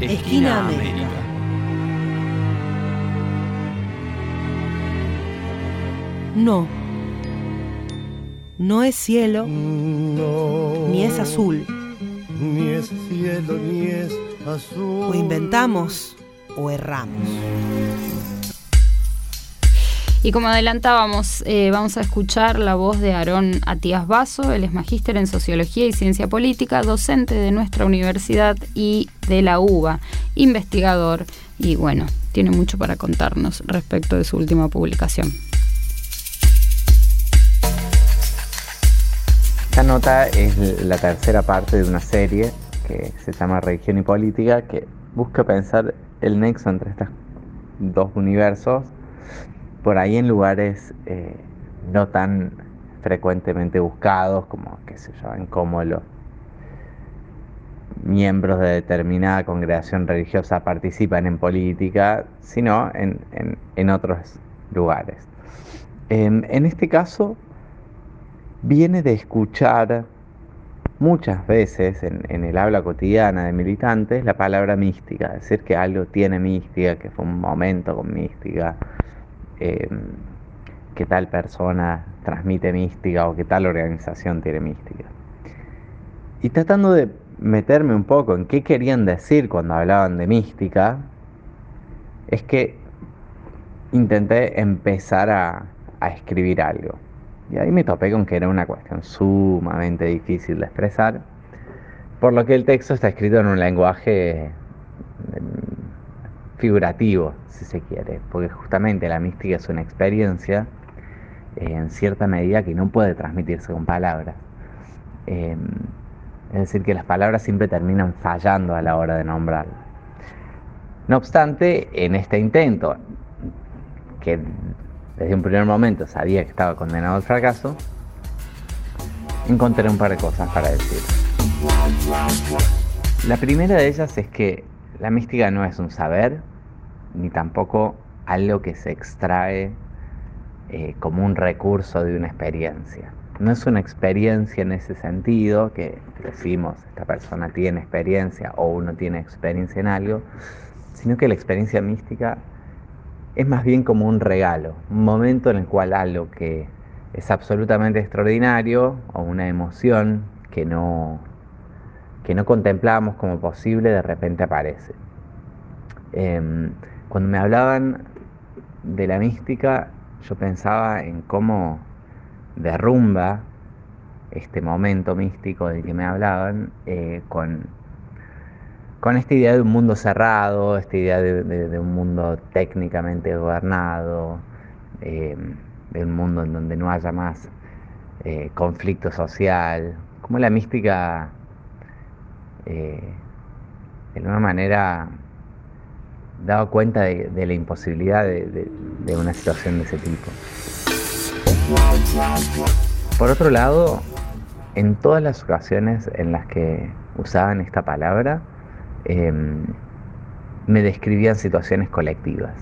Esquina América. No. No es cielo, ni es azul. Ni es cielo, ni es azul. O inventamos o erramos. Y como adelantábamos, eh, vamos a escuchar la voz de Aarón Atías Basso, él es magíster en Sociología y Ciencia Política, docente de nuestra universidad y de la UBA, investigador y bueno, tiene mucho para contarnos respecto de su última publicación. Esta nota es la tercera parte de una serie que se llama Religión y Política, que busca pensar el nexo entre estos dos universos por ahí en lugares eh, no tan frecuentemente buscados como, sé yo, en cómo los miembros de determinada congregación religiosa participan en política, sino en, otros lugares. Em, en este caso, viene de escuchar muchas veces en, en, el habla cotidiana de militantes la palabra mística, decir que algo tiene mística, que fue un momento con mística, Em, que tal persona transmite mística o que tal organización tiene mística. Y tratando de meterme un poco en qué querían decir cuando hablaban de mística, es que intenté empezar a, a escribir algo. Y ahí me topé con que era una cuestión sumamente difícil de expresar, por lo que el texto está escrito en un lenguaje figurativo, si se quiere, porque justamente la mística es una experiencia eh, en cierta medida que no puede transmitirse con palabras. Em, es decir, que las palabras siempre terminan fallando a la hora de nombrarla. No obstante, en este intento, que desde un primer momento sabía que estaba condenado al fracaso, encontré un par de cosas para decir. La primera de ellas es que la mística no es un saber, ni tampoco algo que se extrae eh, como un recurso de una experiencia. No es una experiencia en ese sentido, que decimos, esta persona tiene experiencia o uno tiene experiencia en algo, sino que la experiencia mística es más bien como un regalo, un momento en el cual algo que es absolutamente extraordinario o una emoción que no, que no contemplamos como posible de repente aparece. Em, cuando me hablaban de la mística, yo pensaba en cómo derrumba este momento místico del que me hablaban eh, con, con esta idea de un mundo cerrado, esta idea de, un mundo técnicamente gobernado, eh, de un mundo en donde no haya más eh, conflicto social, como la mística de alguna manera dado cuenta de, la imposibilidad de, una situación de ese tipo. Por otro lado, en todas las ocasiones en las que usaban esta palabra, em, me describían situaciones colectivas.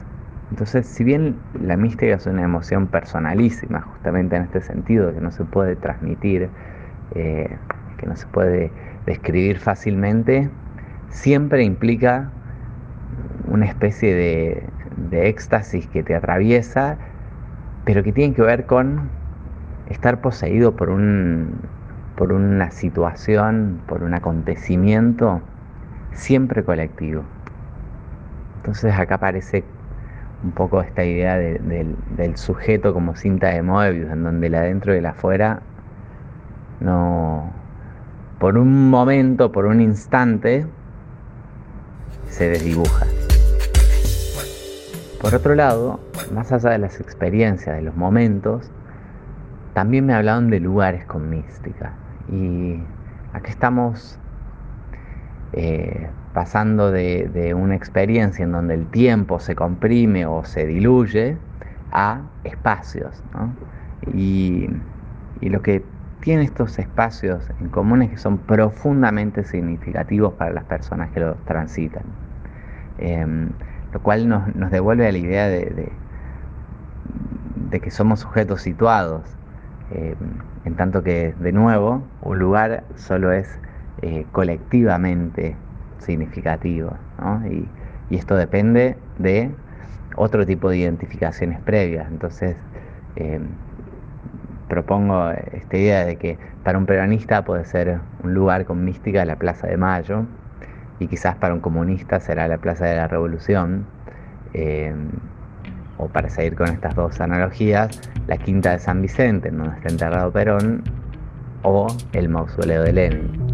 Entonces, si bien la mística es una emoción personalísima, justamente en este sentido, que no se puede transmitir, eh, que no se puede describir fácilmente, siempre implica una especie de, éxtasis que te atraviesa, pero que tiene que ver con estar poseído por, un, por una situación, por un acontecimiento siempre colectivo. Entonces acá aparece un poco esta idea del sujeto como cinta de Moebius, en donde el adentro y el afuera no, por un momento, por un instante, se desdibuja. Por otro lado, más allá de las experiencias, de los momentos, también me hablaban de lugares con mística. Y aquí estamos eh, pasando de, una experiencia en donde el tiempo se comprime o se diluye a espacios. Y, lo que tienen estos espacios en común es que son profundamente significativos para las personas que los transitan. Em, lo cual nos, devuelve a la idea de, que somos sujetos situados, eh, en tanto que, de nuevo, un lugar solo es eh, colectivamente significativo. Y, esto depende de otro tipo de identificaciones previas. Entonces, eh, propongo esta idea de que para un peronista puede ser un lugar con mística la Plaza de Mayo y quizás para un comunista será la Plaza de la Revolución. Eh, o para seguir con estas dos analogías, la Quinta de San Vicente, en donde está enterrado Perón, o el mausoleo de Lenin.